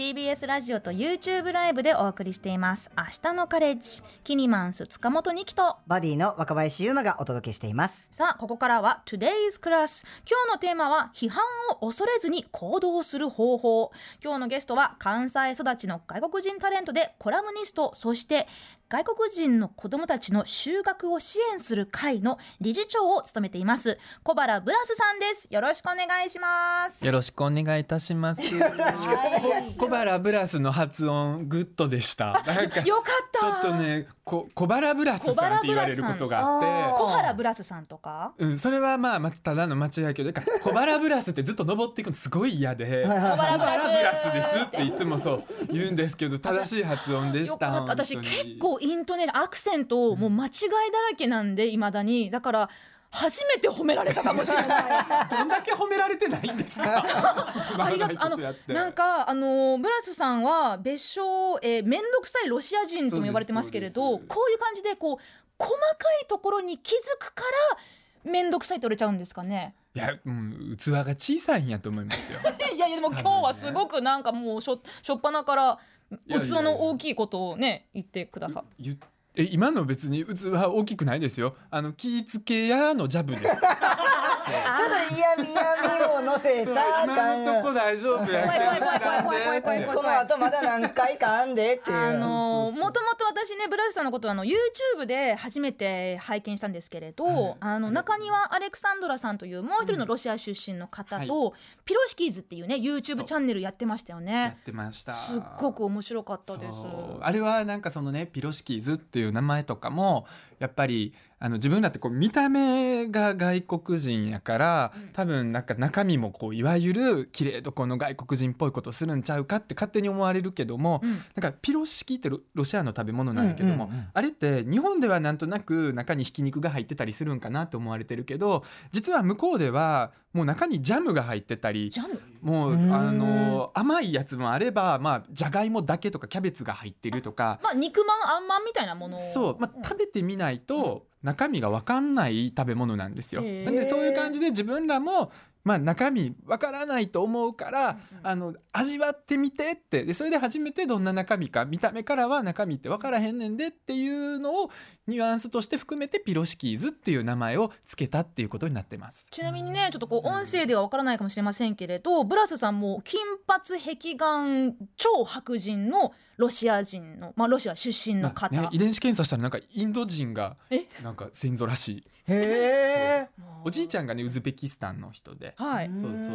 TBS ラジオと YouTube ライブでお送りしています。明日のカレッジキニマンス塚本二木と。バディの若林優馬がお届けしています。さあここからは Today's Class 今日のテーマは批判を恐れずに行動する方法。今日のゲストは関西育ちの外国人タレントでコラムニストそして外国人の子供たちの就学を支援する会の理事長を務めています。小原ブラスさんです。よろしくお願いします。よろしくお願いいたします。はい。小原ブラスの発音グッドでした。なんかちよかった。ょっとね、こ小原ブラスさんって言われることがあっ小原ブラスさんとか？て、うん、それはまあまあただの間違いやけど、小原 ブラスってずっと登っていくのすごい嫌で、小小原ブラス。ですっていつもそう言うんですけど、正しい発音でした。私結構イントネーションアクセントもう間違いだらけなんでいまだに。だから初めて褒められたかもしれない。どんだけ褒められてないんですか？ありがとうあのなんかあのブラスさんは別称えー、面倒くさいロシア人とも呼ばれてますけれどこういう感じでこう細かいところに気づくから面倒くさいって言われちゃうんですかね？いや、うん、器が小さいんやと思いますよ。いやいやでも今日はすごくなんかもうしょしょっぱなからいやいや器の大きいことをね言ってください。言っえ今の別に器大きくないですよ。あの気ぃつけやのジャブです。ちょっと嫌味嫌味を乗せた今のとこ大丈夫や怖い怖いけど知らん怖い怖い怖い怖いで怖い。この後まだ何回かあんでっていう。あのもともと私ねブラスさんのことはあの YouTube で初めて拝見したんですけれど、はい。あの中庭アレクサンドラさんというもう一人のロシア出身の方と、ピロシキーズっていうね YouTube チャンネルやってましたよやねっ。てました。すっごく面白かったです。あれはなんかそのねピロシキーズっていう名前とかもやっぱりあの自分らってこう見た目が外国人やから、多分なんか中身もこういわゆる綺麗どこの外国人っぽいことするんちゃうかって勝手に思われるけども、うん。なんかピロシキってロロシアの食べ物なんやけども、うんうんうん。あれって日本ではなんとなく中にひき肉が入ってたりするんかなと思われてるけど実は向こうではもう中にジャムが入ってたりジャム？もううんあの甘いやつもあればまあじゃがいもだけとかキャベツが入ってるとか。まあ肉まんあんまんみたいなもの。そう、まあ、食べてみないと中身が分かんない食べ物なんですよ。なんでそういう感じで自分らもまあ、中身分からないと思うから、うんあの味わってみてって。でそれで初めてどんな中身か見た目からは中身って分からへんねんでっていうのをニュアンスとして含めてピロシキーズっていう名前を付けたっていうことになってます。ちなみにねちょっとこう音声ではわからないかもしれませんけれどブラスさんも金髪壁眼超白人のロシア人の、まあ、ロシア出身の方、ね、遺伝子検査したらなんかインド人がえ？なんか先祖らしい。へえ。おじいちゃんがねウズベキスタンの人で。はい、そうそ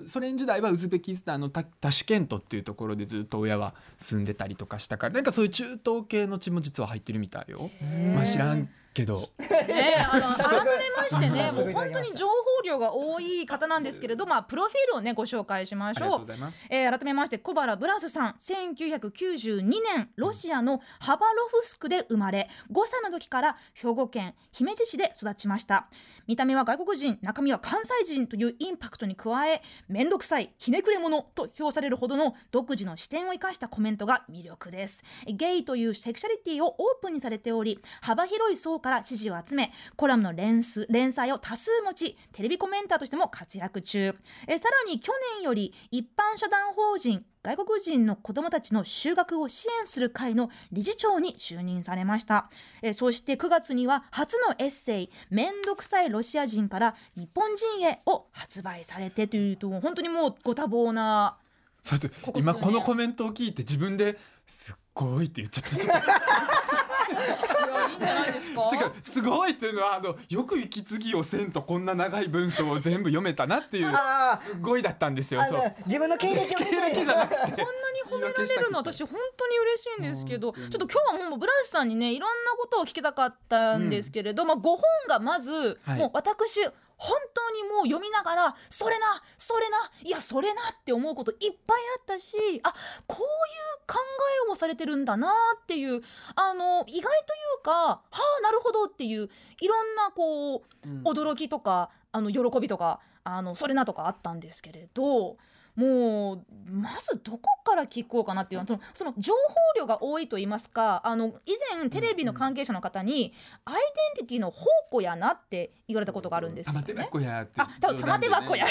う。ソ連時代はウズベキスタンのタタシュケントっていうところでずっと親は住んでたりとかしたからなんかそういう中東系の血も実は入ってるみたいよ。まあ知らんけど。ね、あの 改めましてね、すもう本当に情報量が多い方なんですけれど、まあプロフィールをねご紹介しまありがとうしょう。ございます。えー改めまして小原ブラスさん。1992年ロシアのハバロフスクで生まれ5歳の時から兵庫県姫路市で育ちました。見た目は外国人中身は関西人というインパクトに加え面倒くさいひねくれ者と評されるほどの独自の視点を生かしたコメントが魅力です。ゲイというセクシャリティをオープンにされており幅広い層から支持を集めコラムの連数連載を多数持ちテレビコメンターとしても活躍中。えさらに去年より一般社団法人外国人の子どもたちの就学を支援する会の理事長に就任されました。えそして9月には初のエッセイ「めんどくさいロシア人から日本人へ」を発売されてというと本当にもうご多忙なそれとここ数年。今このコメントを聞いて自分ですっごいって言っちゃってちょっと いやいいんじゃないですか？すごいっていうのはあのよく息継ぎをせんとこんな長い文章を全部読めたなっていう。すごいだったんですよ。あそう。の自分の経歴を見経歴てじゃなくてこんなに褒められるの私本当に嬉しいんですけどちょっと今日はもうブラシさんにねいろんなことを聞きたかったんですけれど、まあ5本がまず、はい。もう私本当にもう読みながらそれなそれないやそれなって思うこといっぱいあったしあこういう考えをされてるんだなっていうあの意外というかはあなるほどっていういろんなこううん。驚きとかあの喜びとかあのそれなとかあったんですけれどもうまずどこから聞こうかなっていうそのその情報量が多いと言いますかあの以前テレビの関係者の方に、アイデンティティの宝庫やなって言われたことがあるんですよ玉手ね。箱やってあ多分玉手箱や。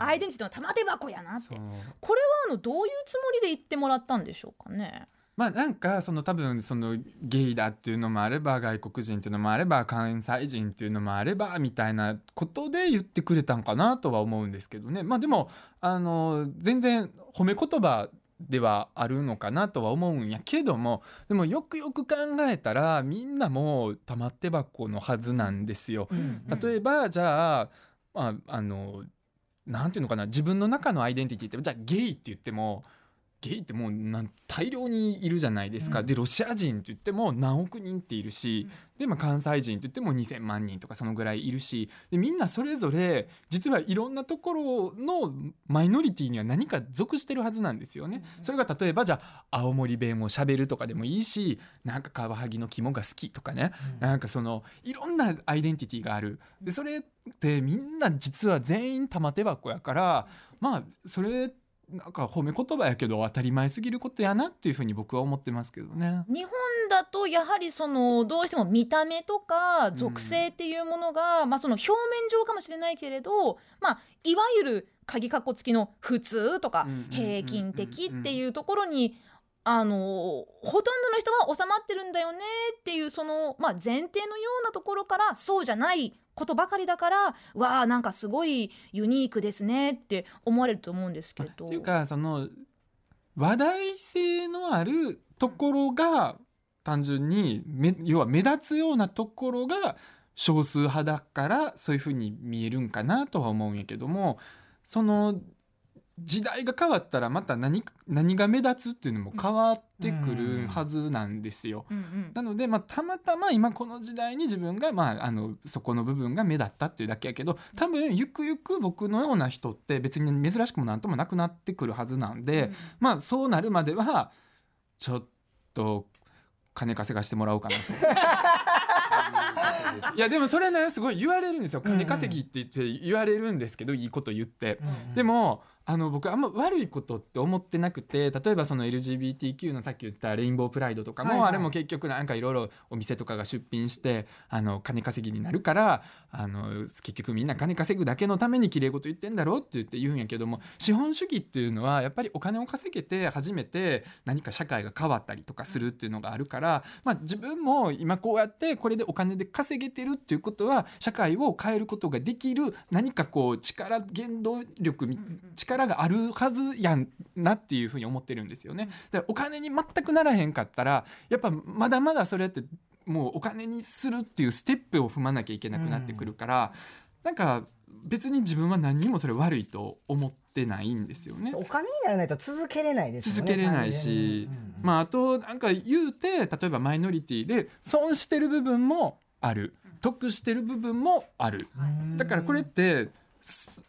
アイデンティティの玉手箱やなって。これはあのどういうつもりで言ってもらったんでしょうかね。まあなんかその多分そのゲイだっていうのもあれば外国人っていうのもあれば関西人っていうのもあればみたいなことで言ってくれたんかなとは思うんですけどねまあでもあの全然褒め言葉ではあるのかなとは思うんやけどもでもよくよく考えたらみんなも玉手箱のはずなんですよ。うん例えばじゃあ、まあ、あのなんていうのかな自分の中のアイデンティティってじゃあゲイって言ってもゲイってもうなん大量にいるじゃないですか、うん。でロシア人って言っても何億人っているし、で、まあ、関西人って言っても2,000万人とかそのぐらいいるしでみんなそれぞれ実はいろんなところのマイノリティには何か属してるはずなんですよね。それが例えばじゃあ青森弁をしゃべるとかでもいいしなんかカワハギの肝が好きとかね、なんかそのいろんなアイデンティティがある。でそれってみんな実は全員玉手箱やからまあそれなんか褒め言葉やけど当たり前すぎることやなっていうふうに僕は思ってますけどね。日本だとやはりそのどうしても見た目とか属性っていうものが、まあその表面上かもしれないけれど、まあいわゆる鍵括弧付きの普通とかうんうんうんうん平均的っていうところにあのほとんどの人は収まってるんだよねっていうその、まあ、前提のようなところからそうじゃないことばかりだからわあなんかすごいユニークですねって思われると思うんですけど。っていうかその話題性のあるところが単純に要は目立つようなところが少数派だからそういうふうに見えるんかなとは思うんやけどもその時代が変わったらまた何何が目立つっていうのも変わってくるはずなんですよ。うんうんなので、まあ、たまたま今この時代に自分が、まあ、あのそこの部分が目立ったっていうだけやけど多分ゆくゆく僕のような人って別に珍しくもなんともなくなってくるはずなんで、うんまあそうなるまではちょっと金稼がしてもらおうかなと。いやでもそれねすごい言われるんですよ金稼ぎって言って言われるんですけどいいこと言って。でもあの僕あんま悪いことって思ってなくて例えばその LGBTQ のさっき言ったレインボープライドとかも、はいはい。あれも結局なんかいろいろお店とかが出品してあの金稼ぎになるからあの結局みんな金稼ぐだけのために綺麗事言ってんだろって言って言うんやけども資本主義っていうのはやっぱりお金を稼げて初めて何か社会が変わったりとかするっていうのがあるから、まあ、自分も今こうやってこれでお金で稼げてるっていうことは社会を変えることができる何かこう力原動力み力があるはずやんなっていうふうに思ってるんですよね。でお金に全くならへんかったらやっぱまだまだそれってもうお金にするっていうステップを踏まなきゃいけなくなってくるから、なんか別に自分は何にもそれ悪いと思ってないんですよね。お金にならないと続けれないですよね続けれないし、まああとなんか言うて例えばマイノリティで損してる部分もある。得してる部分もある。だからこれってす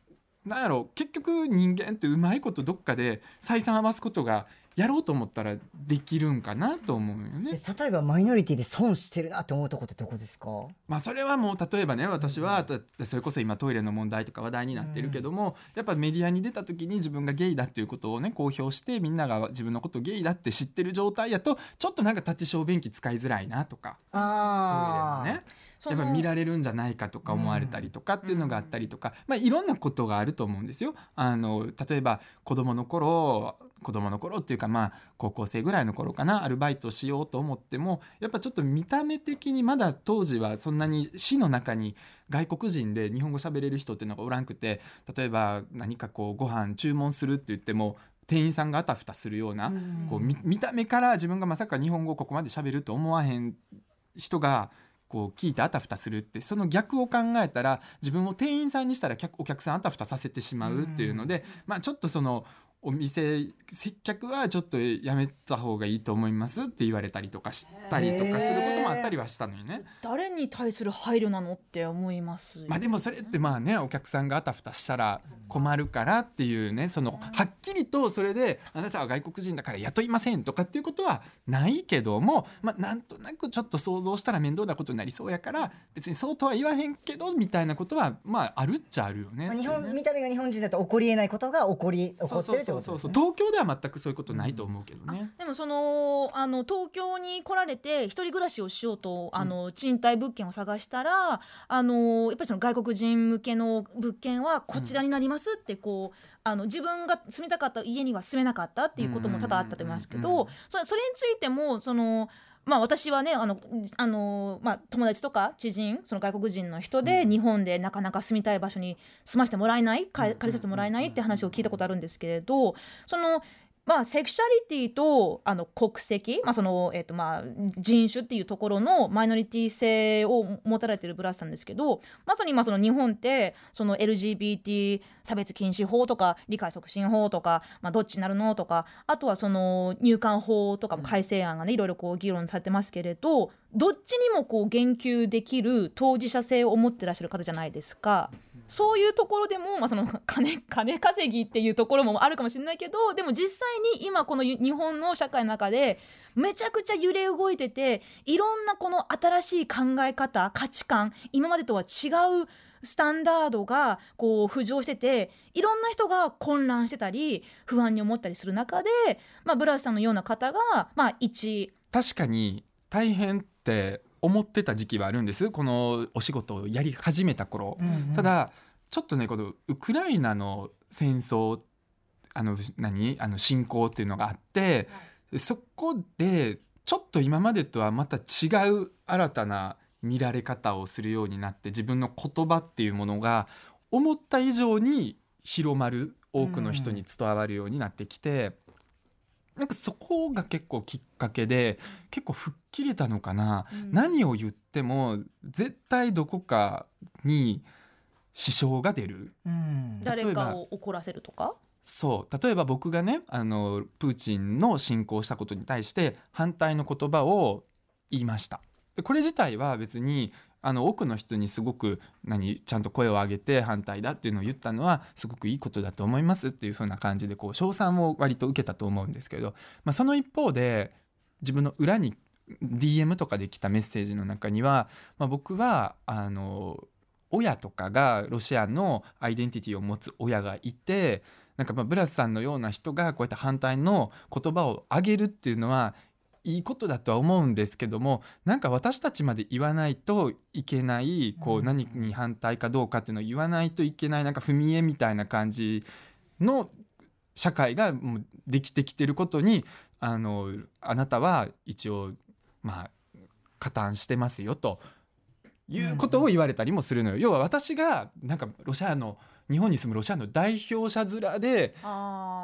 なんやろ結局人間ってうまいことどっかで採算合わすことがやろうと思ったらできるんかなと思うよね。え例えばマイノリティで損してるなって思うとこってどこですか？まあそれはもう例えばね私はたそれこそ今トイレの問題とか話題になってるけども、やっぱメディアに出た時に自分がゲイだっていうことをね公表してみんなが自分のことゲイだって知ってる状態やとちょっとなんか立ち小便器使いづらいなとかトイレあのねやっぱ見られるんじゃないかとか思われたりとかっていうのがあったりとか、まあ、いろんなことがあると思うんですよ。あの例えば子供の頃子供の頃っていうかまあ高校生ぐらいの頃かなアルバイトしようと思ってもやっぱちょっと見た目的にまだ当時はそんなに市の中に外国人で日本語喋れる人っていうのがおらんくて例えば何かこうご飯注文するって言っても店員さんがあたふたするような、こう見見た目から自分がまさか日本語をここまで喋ると思わへん人がこう聞いてあたふたするってその逆を考えたら自分を店員さんにしたら客お客さんあたふたさせてしまうっていうので、まあちょっとそのお店接客はちょっとやめた方がいいと思いますって言われたりとかしたりとかすることもあったりはしたのよね。誰に対する配慮なのって思いますよまあでもそれってまあねお客さんがあたふたしたら困るからっていうねそのはっきりとそれであなたは外国人だから雇いませんとかっていうことはないけども、まあ、なんとなくちょっと想像したら面倒なことになりそうやから別にそうとは言わへんけどみたいなことはまああるっちゃあるよね。まあ日本見た目が日本人だと起こりえないことが起こり起こってるってことそうです東京では全くそういうことないと思うけどね。でもそのあの東京に来られて一人暮らしをしようとあの賃貸物件を探したらあのやっぱりその外国人向けの物件はこちらになりますってこう、あの自分が住みたかった家には住めなかったっていうことも多々あったと思いますけどそれについてもその。まあ、私はねあのあの、まあ、友達とか知人その外国人の人で、うん日本でなかなか住みたい場所に住ませてもらえない借りさせてもらえないって話を聞いたことあるんですけれどそのまあ、セクシャリティとあの国籍、まあそのえっとまあ、人種っていうところのマイノリティ性を持たれてるブラスさんですけどまさに今その日本ってその LGBT 差別禁止法とか理解促進法とか、まあ、どっちになるのとかあとはその入管法とかも改正案がねいろいろこう議論されてますけれどどっちにもこう言及できる当事者性を持ってらっしゃる方じゃないですか。そういうところでも、まあ、その 金金稼ぎっていうところもあるかもしれないけどでも実際に今この日本の社会の中でめちゃくちゃ揺れ動いてていろんなこの新しい考え方価値観今までとは違うスタンダードがこう浮上してていろんな人が混乱してたり不安に思ったりする中で、まあ、ブラスさんのような方が、まあ、一。確かに大変って思ってた時期はあるんです。このお仕事をやり始めた頃、うんうん。ただちょっとねこのウクライナの戦争あの何？あの侵攻っていうのがあって、そこでちょっと今までとはまた違う新たな見られ方をするようになって自分の言葉っていうものが思った以上に広まる多くの人に伝わるようになってきて、なんかそこが結構きっかけで結構吹っ切れたのかな、うん。何を言っても絶対どこかに支障が出る。うん。誰例えばかを怒らせるとか？そう。例えば僕がねあのプーチンの侵攻したことに対して反対の言葉を言いました。でこれ自体は別にあの多くの人にすごく何ちゃんと声を上げて反対だっていうのを言ったのはすごくいいことだと思いますっていう風な感じでこう称賛を割と受けたと思うんですけど、まあ、その一方で自分の裏に DM とかで来たメッセージの中には、まあ、僕はあの親とかがロシアのアイデンティティを持つ親がいてなんかまあブラスさんのような人がこうやって反対の言葉を上げるっていうのはいいことだとは思うんですけどもなんか私たちまで言わないといけないこううん。何に反対かどうかっていうのを言わないといけないなんか踏み絵みたいな感じの社会がもうできてきてることにあのあなたは一応まあ加担してますよということを言われたりもするのよ。要は私がなんかロシアの日本に住むロシアの代表者面で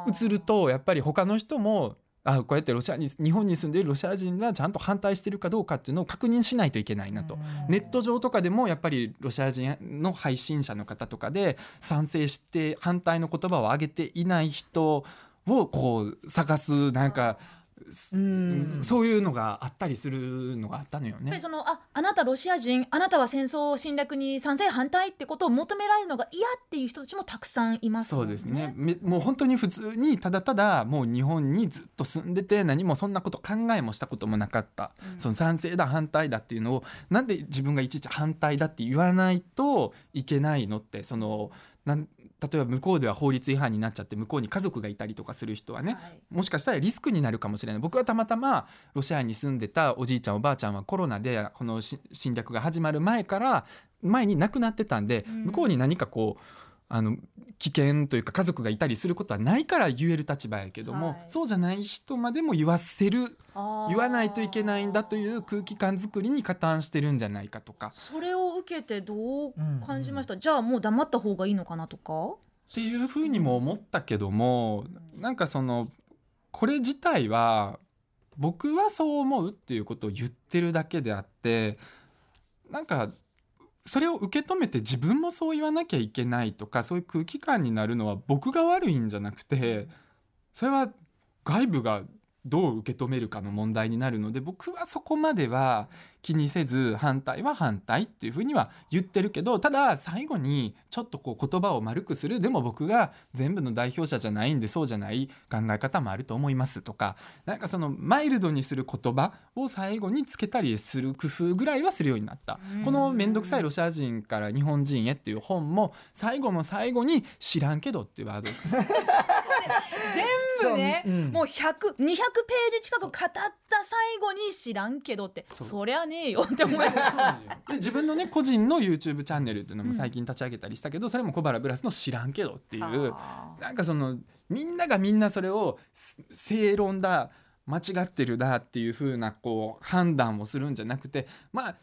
映るとやっぱり他の人もあこうやってロシアに日本に住んでいるロシア人がちゃんと反対してるかどうかっていうのを確認しないといけないなと。ネット上とかでもやっぱりロシア人の配信者の方とかで賛成して反対の言葉を上げていない人をこう探すなんか、うんそういうのがあったりするのがあったのよね。やっぱり。そのああなたロシア人あなたは戦争侵略に賛成反対ってことを求められるのが嫌っていう人たちもたくさんいますもんそうですね。めもう本当に普通にただただもう日本にずっと住んでて何もそんなこと考えもしたこともなかった、うん。その賛成だ反対だっていうのをなんで自分がいちいち反対だって言わないといけないのってそのなん例えば向こうでは法律違反になっちゃって向こうに家族がいたりとかする人はね、はい。もしかしたらリスクになるかもしれない。僕はたまたまロシアに住んでたおじいちゃんおばあちゃんはコロナでこのし侵略が始まる前から前に亡くなってたんで、うん。向こうに何かこうあの危険というか家族がいたりすることはないから言える立場やけども、はい。そうじゃない人までも言わせる言わないといけないんだという空気感作りに加担してるんじゃないかとか。それを受けてどう感じました、じゃあもう黙った方がいいのかなとか？っていうふうにも思ったけどもなんかそのこれ自体は僕はそう思うっていうことを言ってるだけであってなんかそれを受け止めて自分もそう言わなきゃいけないとかそういう空気感になるのは僕が悪いんじゃなくてそれは外部がどう受け止めるかの問題になるので僕はそこまでは気にせず反対は反対っていうふうには言ってるけどただ最後にちょっとこう言葉を丸くする。でも僕が全部の代表者じゃないんでそうじゃない考え方もあると思いますとかなんかそのマイルドにする言葉を最後につけたりする工夫ぐらいはするようになった。この「めんどくさいロシア人から日本人へ」っていう本も最後の最後に「知らんけど」っていうワードをつけて全部ね、そううん。もう100200ページ近く語った最後に知らんけどってそりゃねえよって思います。で自分のね個人の YouTube チャンネルっていうのも最近立ち上げたりしたけど、それも小原ブラスの「知らんけど」っていうあ。なんかそのみんながみんなそれをす正論だ間違ってるだっていう風なこう判断をするんじゃなくてまあ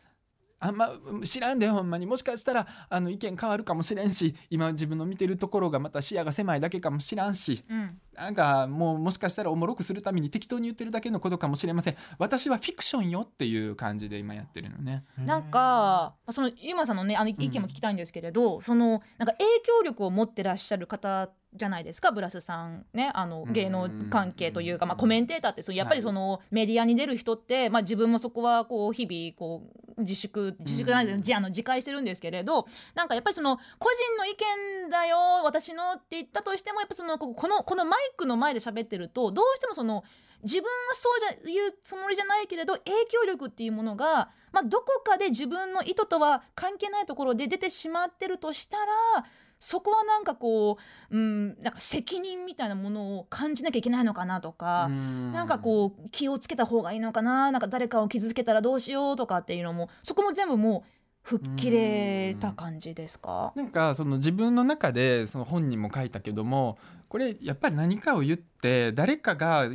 あんま知らんでほんまに。もしかしたらあの意見変わるかもしれんし今自分の見てるところがまた視野が狭いだけかもしらんし。ーうん。なんかもうもしかしたらおもろくするために適当に言ってるだけのことかもしれません。私はフィクションよっていう感じで今やってるのね。なんかそのゆまさんのねあの意見も聞きたいんですけれど、そのなんか影響力を持ってらっしゃる方じゃないですかブラスさんねあのうん芸能関係というか、まあ、コメンテーターってそのやっぱりそのメディアに出る人って、まあ、自分もそこはこう日々こう自粛自粛じゃないですうん自あの自戒してるんですけれどなんかやっぱりその個人の意見だよ私のって言ったとしてもやっぱそのここのこのマイクの前で喋ってるとどうしてもその自分はそうじゃ言うつもりじゃないけれど影響力っていうものが、まあ、どこかで自分の意図とは関係ないところで出てしまってるとしたらそこはなんかこう、うん、なんか責任みたいなものを感じなきゃいけないのかなとか。ななんかこう気をつけた方がいいのかななんか誰かを傷つけたらどうしようとかっていうのもそこも全部もう吹っ切れた感じですか？なんかその自分の中でその本にも書いたけどもこれやっぱり何かを言って誰かが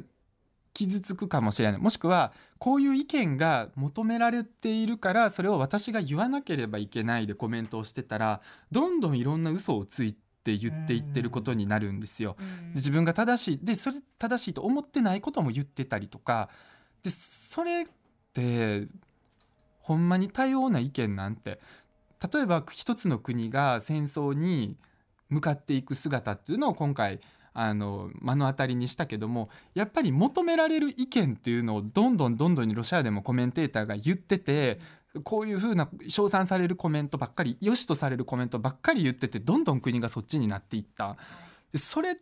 傷つくかもしれないもしくはこういう意見が求められているからそれを私が言わなければいけないでコメントをしてたらどんどんいろんな嘘をついて言っていってることになるんですよ。で自分が正しいでそれ正しいと思ってないことも言ってたりとかでそれってほんまに多様な意見なんて例えば一つの国が戦争に向かっていく姿っていうのを今回あの目の当たりにしたけどもやっぱり求められる意見っていうのをどんどんどんどんロシアでもコメンテーターが言っててこういうふうな称賛されるコメントばっかり良しとされるコメントばっかり言っててどんどん国がそっちになっていった。それっ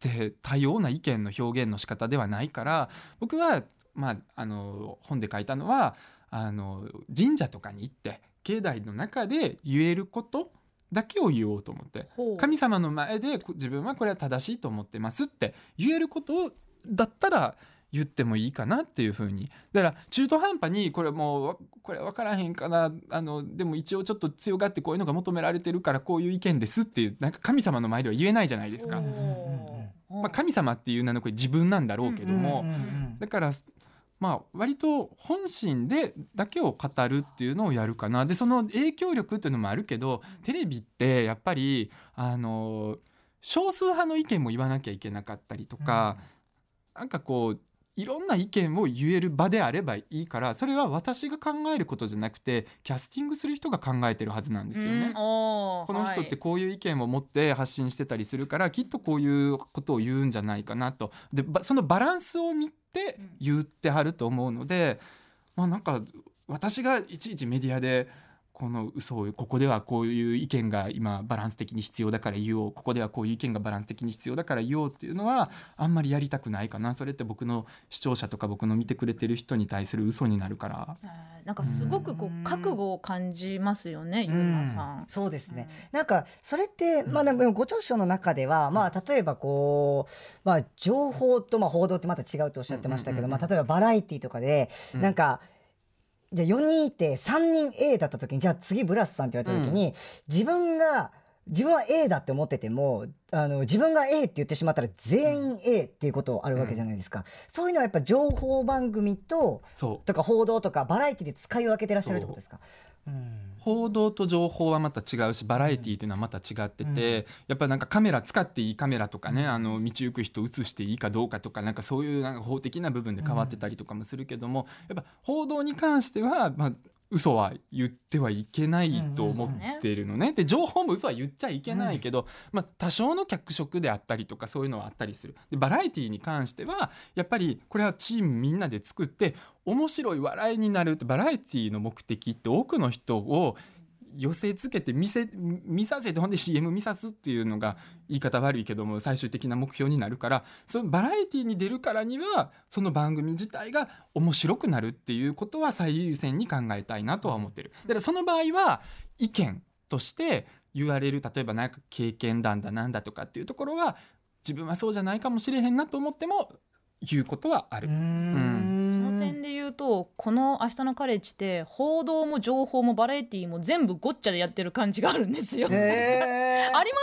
て多様な意見の表現の仕方ではないから僕は、まあ、あの本で書いたのはあの神社とかに行って境内の中で言えることだけを言おうと思って神様の前でこ自分はこれは正しいと思ってますって言えることをだったら言ってもいいかなっていうふうに。だから中途半端にこれもうわこれ分からへんかなあのでも一応ちょっと強がってこういうのが求められてるからこういう意見ですっていうなんか神様の前では言えないじゃないですか。まあ、神様っていう名のこれ自分なんだろうけども、だからまあ割と本心でだけを語るっていうのをやるかな。でその影響力っていうのもあるけどテレビってやっぱりあの少数派の意見も言わなきゃいけなかったりとか、なんかこういろんな意見を言える場であればいいからそれは私が考えることじゃなくてキャスティングする人が考えてるはずなんですよね。うん。この人っはいてこういう意見を持って発信してたりするからきっとこういうことを言うんじゃないかなと。でばそのバランスを見てうん。言ってはると思うので、まあなんか私がいちいちメディアでこの嘘をここではこういう意見が今バランス的に必要だから言おうここではこういう意見がバランス的に必要だから言おうっていうのはあんまりやりたくないかな。それって僕の視聴者とか僕の見てくれてる人に対する嘘になるから。えーなんかすごくこうんう覚悟を感じますよね、ゆうまさん。そうですね、なんかそれって、まあ、でもご著書の中では、まあ、例えばこう、まあ、情報とまあ報道ってまた違うとおっしゃってましたけど、うんうんうん。まあ、例えばバラエティとかで、うん。なんかじゃあ4人いて3人 A だった時にじゃあ次ブラスさんって言われた時に、自分が自分は A だって思っててもあの自分が A って言ってしまったら全員 A っていうことあるわけじゃないですか、そういうのはやっぱ情報番組とそう。とか報道とかバラエティで使い分けてらっしゃるってことですか？うん報道と情報はまた違うしバラエティーというのはまた違ってて、やっぱなんかカメラ使っていいカメラとかね、あの道行く人映していいかどうかとかなんかそういうなんか法的な部分で変わってたりとかもするけども、やっぱ報道に関しては、まあ、嘘は言ってはいけないと思っているのね。で情報も嘘は言っちゃいけないけど、まあ、多少の脚色であったりとかそういうのはあったりする。でバラエティーに関してはやっぱりこれはチームみんなで作って面白い笑いになるってバラエティーの目的って多くの人を寄せつけて見せ見させてほんで CM 見さすっていうのが言い方悪いけども最終的な目標になるからそのバラエティに出るからにはその番組自体が面白くなるっていうことは最優先に考えたいなとは思ってる。だからその場合は意見として言われる例えばなんか経験談だなんだとかっていうところは自分はそうじゃないかもしれへんなと思っても言うことはある。うん点で言うとこの「明日のカレッジ」って報道も情報もバラエティーも全部ごっちゃでやってる感じがあるんですよ。ありま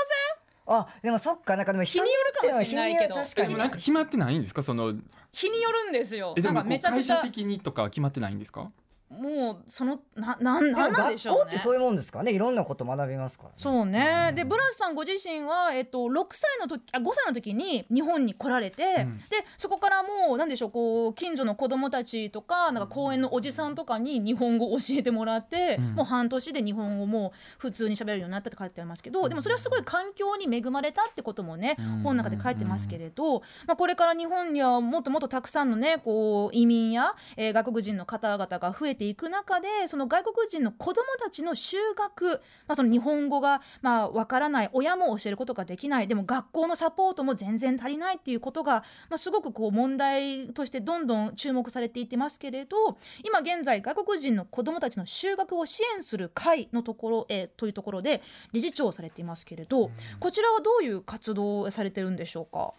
あでもそっかなんかでも日によるかもしれないけど。確かにえなんか決まってないんですか？そのせん日によるんですよ。なんかえでもこうめちゃくちゃ会社的にとかは決まってないんですか？もうそのなななんなんで学しょうね。校って。そういうもんですからね。いろんなこと学びますからね。そうね、うん。でブラスさんご自身は、えっと、6歳の時あ5歳の時に日本に来られて、うん。でそこからもうなんでしょうこう近所の子供たちとかなんか公園のおじさんとかに日本語を教えてもらって、うん。もう半年で日本語も普通に喋れるようになったって書いてありますけどでもそれはすごい環境に恵まれたってこともね、うん。本の中で書いてますけれど、まあ、これから日本にはもっともっとたくさんのねこう移民や、えー外国人の方々が増えていく中でその外国人の子どもたちの就学、まあ、その日本語がまあわからない親も教えることができないでも学校のサポートも全然足りないっていうことが、まあ、すごくこう問題としてどんどん注目されていってますけれど今現在外国人の子どもたちの就学を支援する会のところ、えーというところで理事長をされていますけれど、こちらはどういう活動をされてるんでしょうか？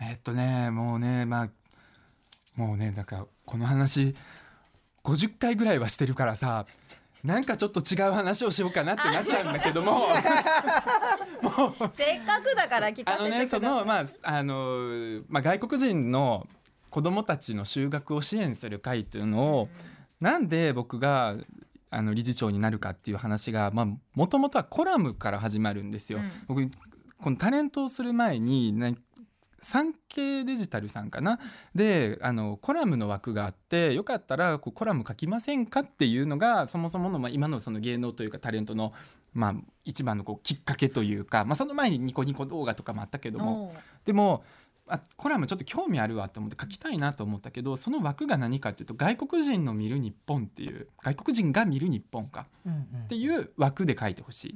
えっとねもうねまあもうねなんかこの話50回ぐらいはしてるからさなんかちょっと違う話をしようかなってなっちゃうんだけども。せっかくだから聞あのねそのまああの、まあ、外国人の子供たちの就学を支援する会というのを、なんで僕があの理事長になるかっていう話がもともとはコラムから始まるんですよ。うん。僕このタレントをする前にな産経デジタルさんかな？であのコラムの枠があってよかったらこうコラム書きませんか？っていうのがそもそもの、まあ、今のその芸能というかタレントの、まあ、一番のこうきっかけというか、まあ、その前にニコニコ動画とかもあったけども。でもあコラムちょっと興味あるわと思って書きたいなと思ったけどその枠が何かっていうと外国人の見る日本っていう外国人が見る日本かうんうんっていう枠で書いてほしい。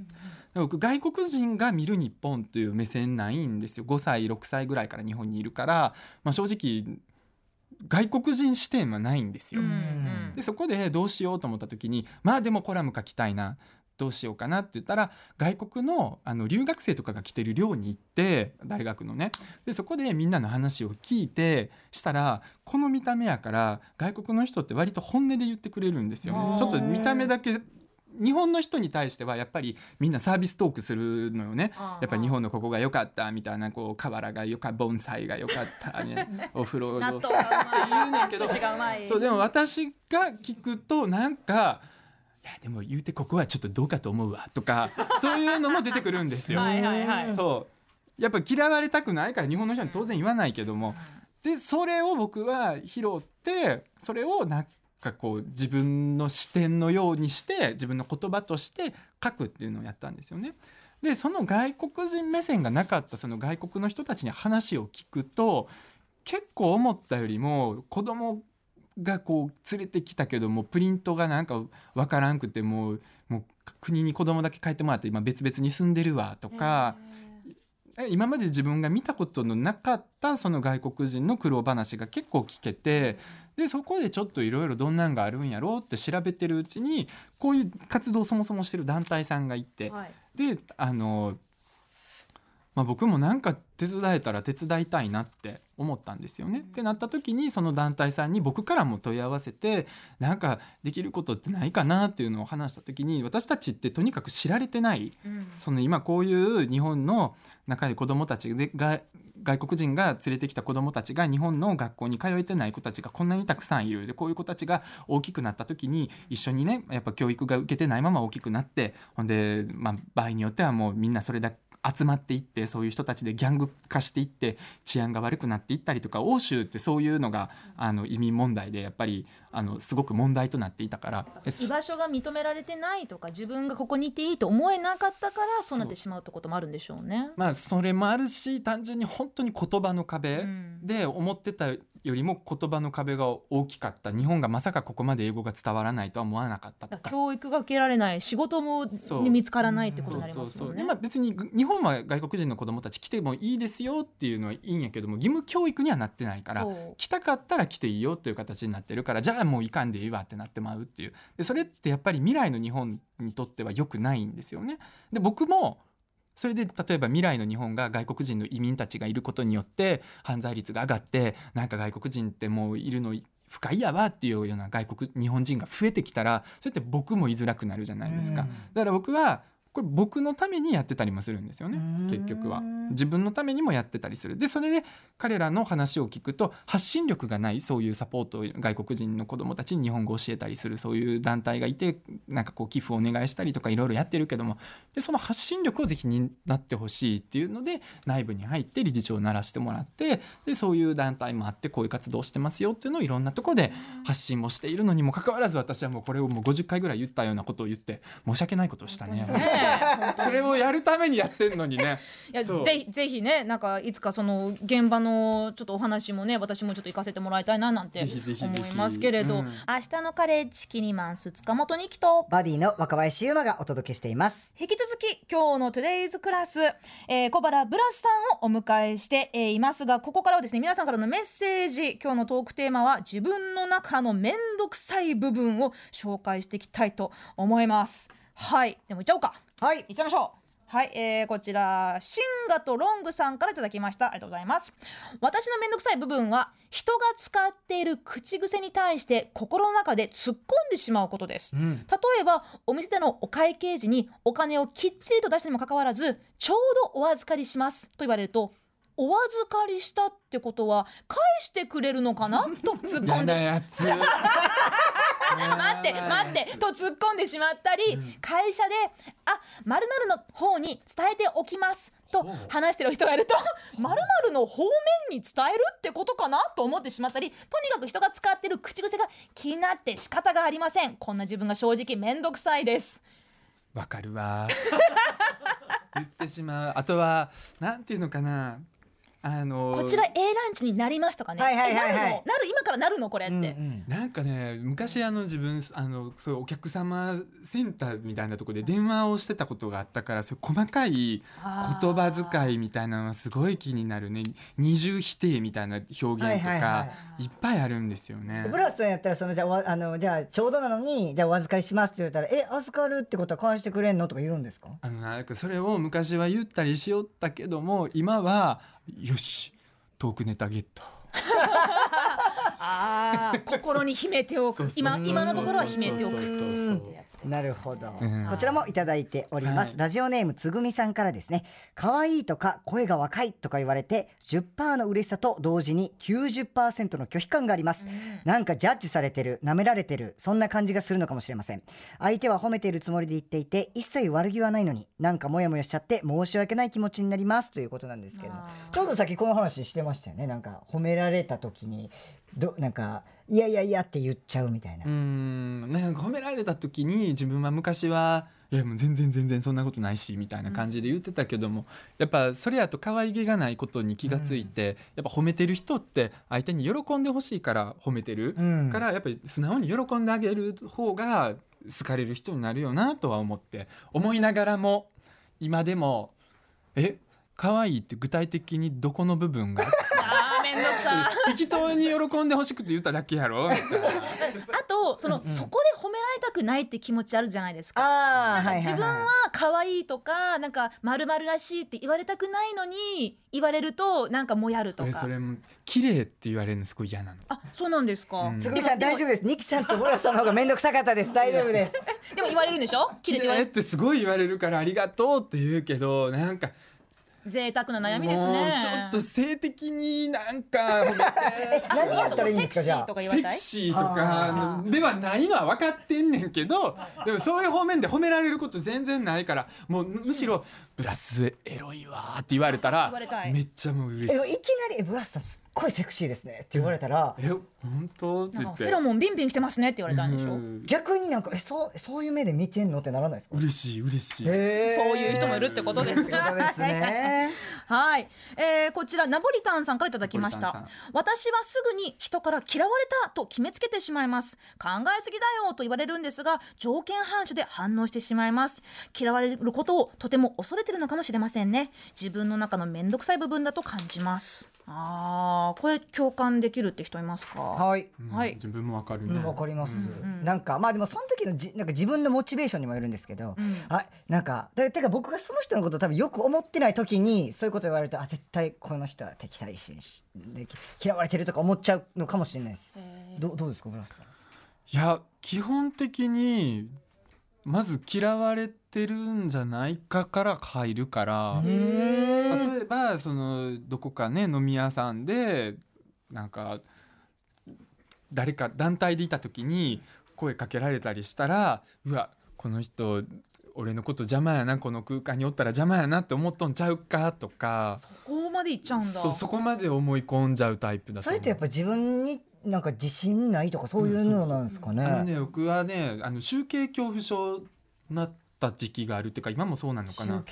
僕外国人が見る日本という目線ないんですよ。5歳6歳ぐらいから日本にいるから、まあ、正直外国人視点はないんですよ。うんうん。でそこでどうしようと思った時にまあでもコラム書きたいなどうしようかなって言ったら外国のあの留学生とかが来てる寮に行って大学のね。でそこでみんなの話を聞いてしたらこの見た目やから外国の人って割と本音で言ってくれるんですよね。ちょっと見た目だけ日本の人に対してはやっぱりみんなサービストークするのよね。やっぱ日本のここが良かったみたいなこう河原が良かった盆栽が良かったね。お風呂の。納豆がうまい。言うねんけど。寿司がうまい。そうでも私が聞くとなんかいやでも言うてここはちょっとどうかと思うわとか そういうのも出てくるんですよ。はいはいはいそうやっぱ嫌われたくないから日本の人に当然言わないけども、でそれを僕は拾ってそれをなんかこう自分の視点のようにして自分の言葉として書くっていうのをやったんですよね。でその外国人目線がなかったその外国の人たちに話を聞くと結構思ったよりも子供がこう連れてきたけどもプリントがなんかわからんくてもうもう国に子供だけ帰ってもらって今別々に住んでるわとか。え今まで自分が見たことのなかったその外国人の苦労話が結構聞けてでそこでちょっといろいろどんなんがあるんやろうって調べてるうちにこういう活動をそもそもしてる団体さんがいてはいであの、まあ、僕もなんか手伝えたら手伝いたいなって思ったんですよね。ってなった時にその団体さんに僕からも問い合わせてなんかできることってないかなっていうのを話した時に私たちってとにかく知られてないうん。その今こういう日本の中で子どもたちでが外国人が連れてきた子どもたちが日本の学校に通えてない子たちがこんなにたくさんいる。でこういう子たちが大きくなった時に一緒にねやっぱ教育が受けてないまま大きくなってほんで、まあ、場合によってはもうみんなそれだ集まっていってそういう人たちでギャング化していって治安が悪くなっていったりとか欧州ってそういうのがあの移民問題でやっぱりあのすごく問題となっていたからで居場所が認められてないとか自分がここにいていいと思えなかったからそうなってしまうってこともあるんでしょうね。まあそれもあるし単純に本当に言葉の壁うんで思ってたよりも言葉の壁が大きかった日本がまさかここまで英語が伝わらないとは思わなかったとか。教育が受けられない仕事も見つからないってことになりますもんで。まあ別に日本は外国人の子どもたち来てもいいですよっていうのはいいんやけども義務教育にはなってないから来たかったら来ていいよっていう形になってるからじゃあもういかんでいいわってなってまうっていうでそれってやっぱり未来の日本にとっては良くないんですよね。で僕もそれで例えば未来の日本が外国人の移民たちがいることによって犯罪率が上がってなんか外国人ってもういるの不快やわっていうような外国日本人が増えてきたらそれって僕も居づらくなるじゃないですか。うんだから僕はこれ僕のためにやってたりもするんですよねうん。結局は。自分のためにもやってたりする。でそれで彼らの話を聞くと発信力がないそういうサポートを外国人の子どもたちに日本語を教えたりするそういう団体がいてなんかこう寄付をお願いしたりとかいろいろやってるけどもでその発信力をぜひになってほしいっていうので内部に入って理事長を鳴らしてもらってでそういう団体もあってこういう活動してますよっていうのをいろんなところで発信もしているのにもかかわらず私はもうこれをもう50回ぐらい言ったようなことを言って申し訳ないことをしたね。それをやるためにやってんのにね。いやぜひぜひねなんかいつかその現場のちょっとお話もね私もちょっと行かせてもらいたいななんて思いますけれど、うん。明日のカレッジキニマンス塚本にきと。バディの若林優馬がお届けしています。引き続き今日の Today's クラス、えー、小原ブラスさんをお迎えして、えーいますがここからはですね皆さんからのメッセージ今日のトークテーマは自分の中の面倒くさい部分を紹介していきたいと思います。はい。でもいっちゃおうかはい。いっちゃいましょう。はい、えー、こちらシンガとロングさんからいただきました。ありがとうございます。私の面倒くさい部分は人が使っている口癖に対して心の中で突っ込んでしまうことです。うん。例えばお店でのお会計時にお金をきっちりと出したにもかかわらずちょうどお預かりしますと言われるとお預かりしたってことは返してくれるのかな？と突っ込んでし。待って待ってと突っ込んでしまったり、会社で「あ〇〇の方に伝えておきます」と話してる人がいると「〇〇の方面に伝えるってことかな?」と思ってしまったりとにかく人が使ってる口癖が気になって仕方がありませんこんな自分が正直面倒くさいですわかるわ。言ってしまう。あとはなんていうのかな。あのこちら A ランチになりますとかね、はいはいはいはい。えなるの？なる今からなるの？これって、うんうん。なんかね昔あの自分あのそういうお客様センターみたいなところで電話をしてたことがあったからそう細かい言葉遣いみたいなのはすごい気になるね。二重否定みたいな表現とか、はいはいはいい。っぱいあるんですよね。ブラスさんやったらそのじゃあおあのじゃあちょうどなのにじゃあお預かりしますって言われたらえ預かるってことは返してくれんの？とか言うんですか？あのなんかそれを昔は言ったりしよったけども今はよしトークネタゲット。あー心に秘めておく。今今のところは秘めておくってやつなるほど、うん。こちらもいただいております、はい。ラジオネームつぐみさんからですね。可愛いとか声が若いとか言われて10%の嬉しさと同時に90%の拒否感があります、なんかジャッジされてる舐められてるそんな感じがするのかもしれません。相手は褒めているつもりで言っていて一切悪気はないのになんかモヤモヤしちゃって申し訳ない気持ちになります。ということなんですけど。ちょうどさっきこの話してましたよね。なんか褒められた時にどなんかいやいやいやって言っちゃうみたいな。うーん。なんか褒められた時に自分は昔はいやもう全然全然そんなことないしみたいな感じで言ってたけども、やっぱそれやと可愛げがないことに気がついて、やっぱ褒めてる人って相手に喜んでほしいから褒めてる、うん。からやっぱり素直に喜んであげる方が好かれる人になるよなとは思って思いながらも今でもえ可愛いって具体的にどこの部分が？めんどくさ適当に喜んでほしくて言っただけやろ みたいな。あとその、そこで褒められたくないって気持ちあるじゃないですか。なんか自分は可愛いとかなんかまるらしいって言われたくないのに言われるとなんかもやるとか俺それも綺麗って言われるのすごい嫌なの。あそうなんですか、うんつぐみさん大丈夫です。ニキさんとボラさんの方が面倒くさかったです。大丈夫です。でも言われるんでしょ？綺麗って言われる綺麗ってすごい言われるからありがとうって言うけどなんか贅沢な悩みですね。もうちょっと性的になんか 褒めて。何やったらいいんですかじゃあ？セクシーとか言われセたい？クシーとかではないのは分かってんねんけどでもそういう方面で褒められること全然ないからもうむしろ「ブラスエロいわ」って言われたらめっちゃもう嬉しいえいきなりえ「ブラスさんすっごいセクシーですね」って言われたら、え本当？って言って。かフェロモンビンビン来てますねって言われたんでしょ？うん。逆になんかえそうそういう目で見てんのってならないですか？嬉しい嬉しい。そういう人もいるってことです。そうですね。はい、えーこちらナポリタンさんからいただきました。私はすぐに人から嫌われたと決めつけてしまいます。考えすぎだよと言われるんですが条件反射で反応してしまいます。嫌われることをとても恐れてるのかもしれませんね。自分の中の面倒くさい部分だと感じます。あーこれ共感できるって人いますか？はい。うんはい。自分も分かるね。うんわかります、んなんかまあでもその時のじなんか自分のモチベーションにもよるんですけど、うん。あなんかだてか僕がその人のことを多分よく思ってない時にそういうこと言われるとあ絶対この人は敵対心しで嫌われてるとか思っちゃうのかもしれないです。へー。どどうですかブラスさん？いや基本的にまず嫌われてるんじゃないかから入るから例えばそのどこかね飲み屋さんでなんか誰か団体でいた時に声かけられたりしたらうわこの人俺のこと邪魔やなこの空間におったら邪魔やなって思っとんちゃうかとか。そこまでいっちゃうんだ。そそこまで思い込んじゃうタイプだそれってやっぱ自分になんか自信ないとかそういうのなんですかあのね。ね僕はねあの集計恐怖症になった時期があるっていうか今もそうなのかな。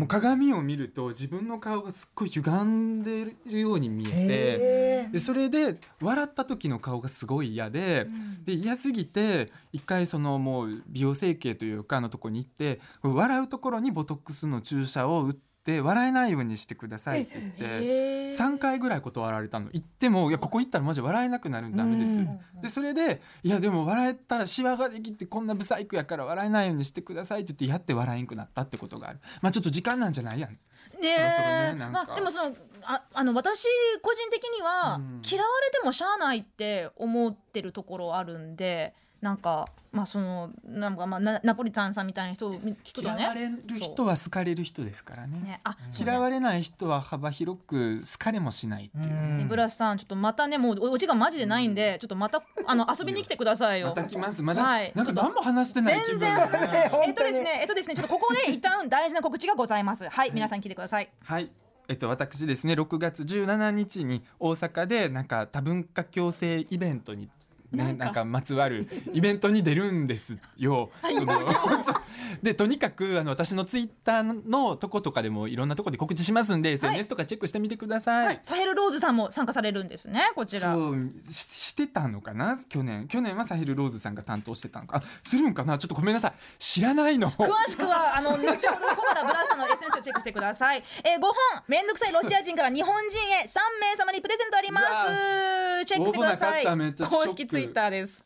もう鏡を見ると自分の顔がすっごい歪んでるように見えてでそれで笑った時の顔がすごい嫌でうん。で嫌すぎて一回そのもう美容整形というかのとこに行って笑うところにボトックスの注射を打って笑えないようにしてくださいって言って。へー3回ぐらい断られたの。行ってもいやここ行ったらマジで笑えなくなるんダメですうんでそれでいやでも笑えたらシワができてこんなブサイクやから笑えないようにしてくださいって言ってやって笑えんくなったってことがある。まあちょっと時間なんじゃないやん。ねえ。ねまあでもそのああの私個人的には、うん。嫌われてもしゃあないって思ってるところあるんでなんかまあそのなんかまあナナポリタンさんみたいな人を聞くとね。嫌われる人は好かれる人ですからね。ねうね。嫌われない人は幅広く好かれもしないっていう。う、ん。ブラスさんちょっとまたねもうおお時間マジでないんでちょっとまたあの遊びに来てくださいよ。また来ます。まだ、はい。なんか何も話してない全然。だねえっとですねえっとですねちょっとここで一旦大事な告知がございます。はい皆さん聞いてください。はい。えっと、私ですね6月17日に大阪でなんか多文化共生イベントにね、なんか。まつわるイベントに出るんですよ。でとにかくあの私のツイッターのとことかでもいろんなとこで告知しますんで、SNS とかチェックしてみてください。サヘルローズさんも参加されるんですねこちら。そう。ししてたのかな？去年。去年はサヘルローズさんが担当してたのか。あするんかな？ちょっとごめんなさい。知らないの。詳しくはあの後ほど小原 ブラスさんの SNS をチェックしてください。えー、5本めんどくさいロシア人から日本人へ3名様にプレゼントありまうす。チェックしてください。公式ツ that is.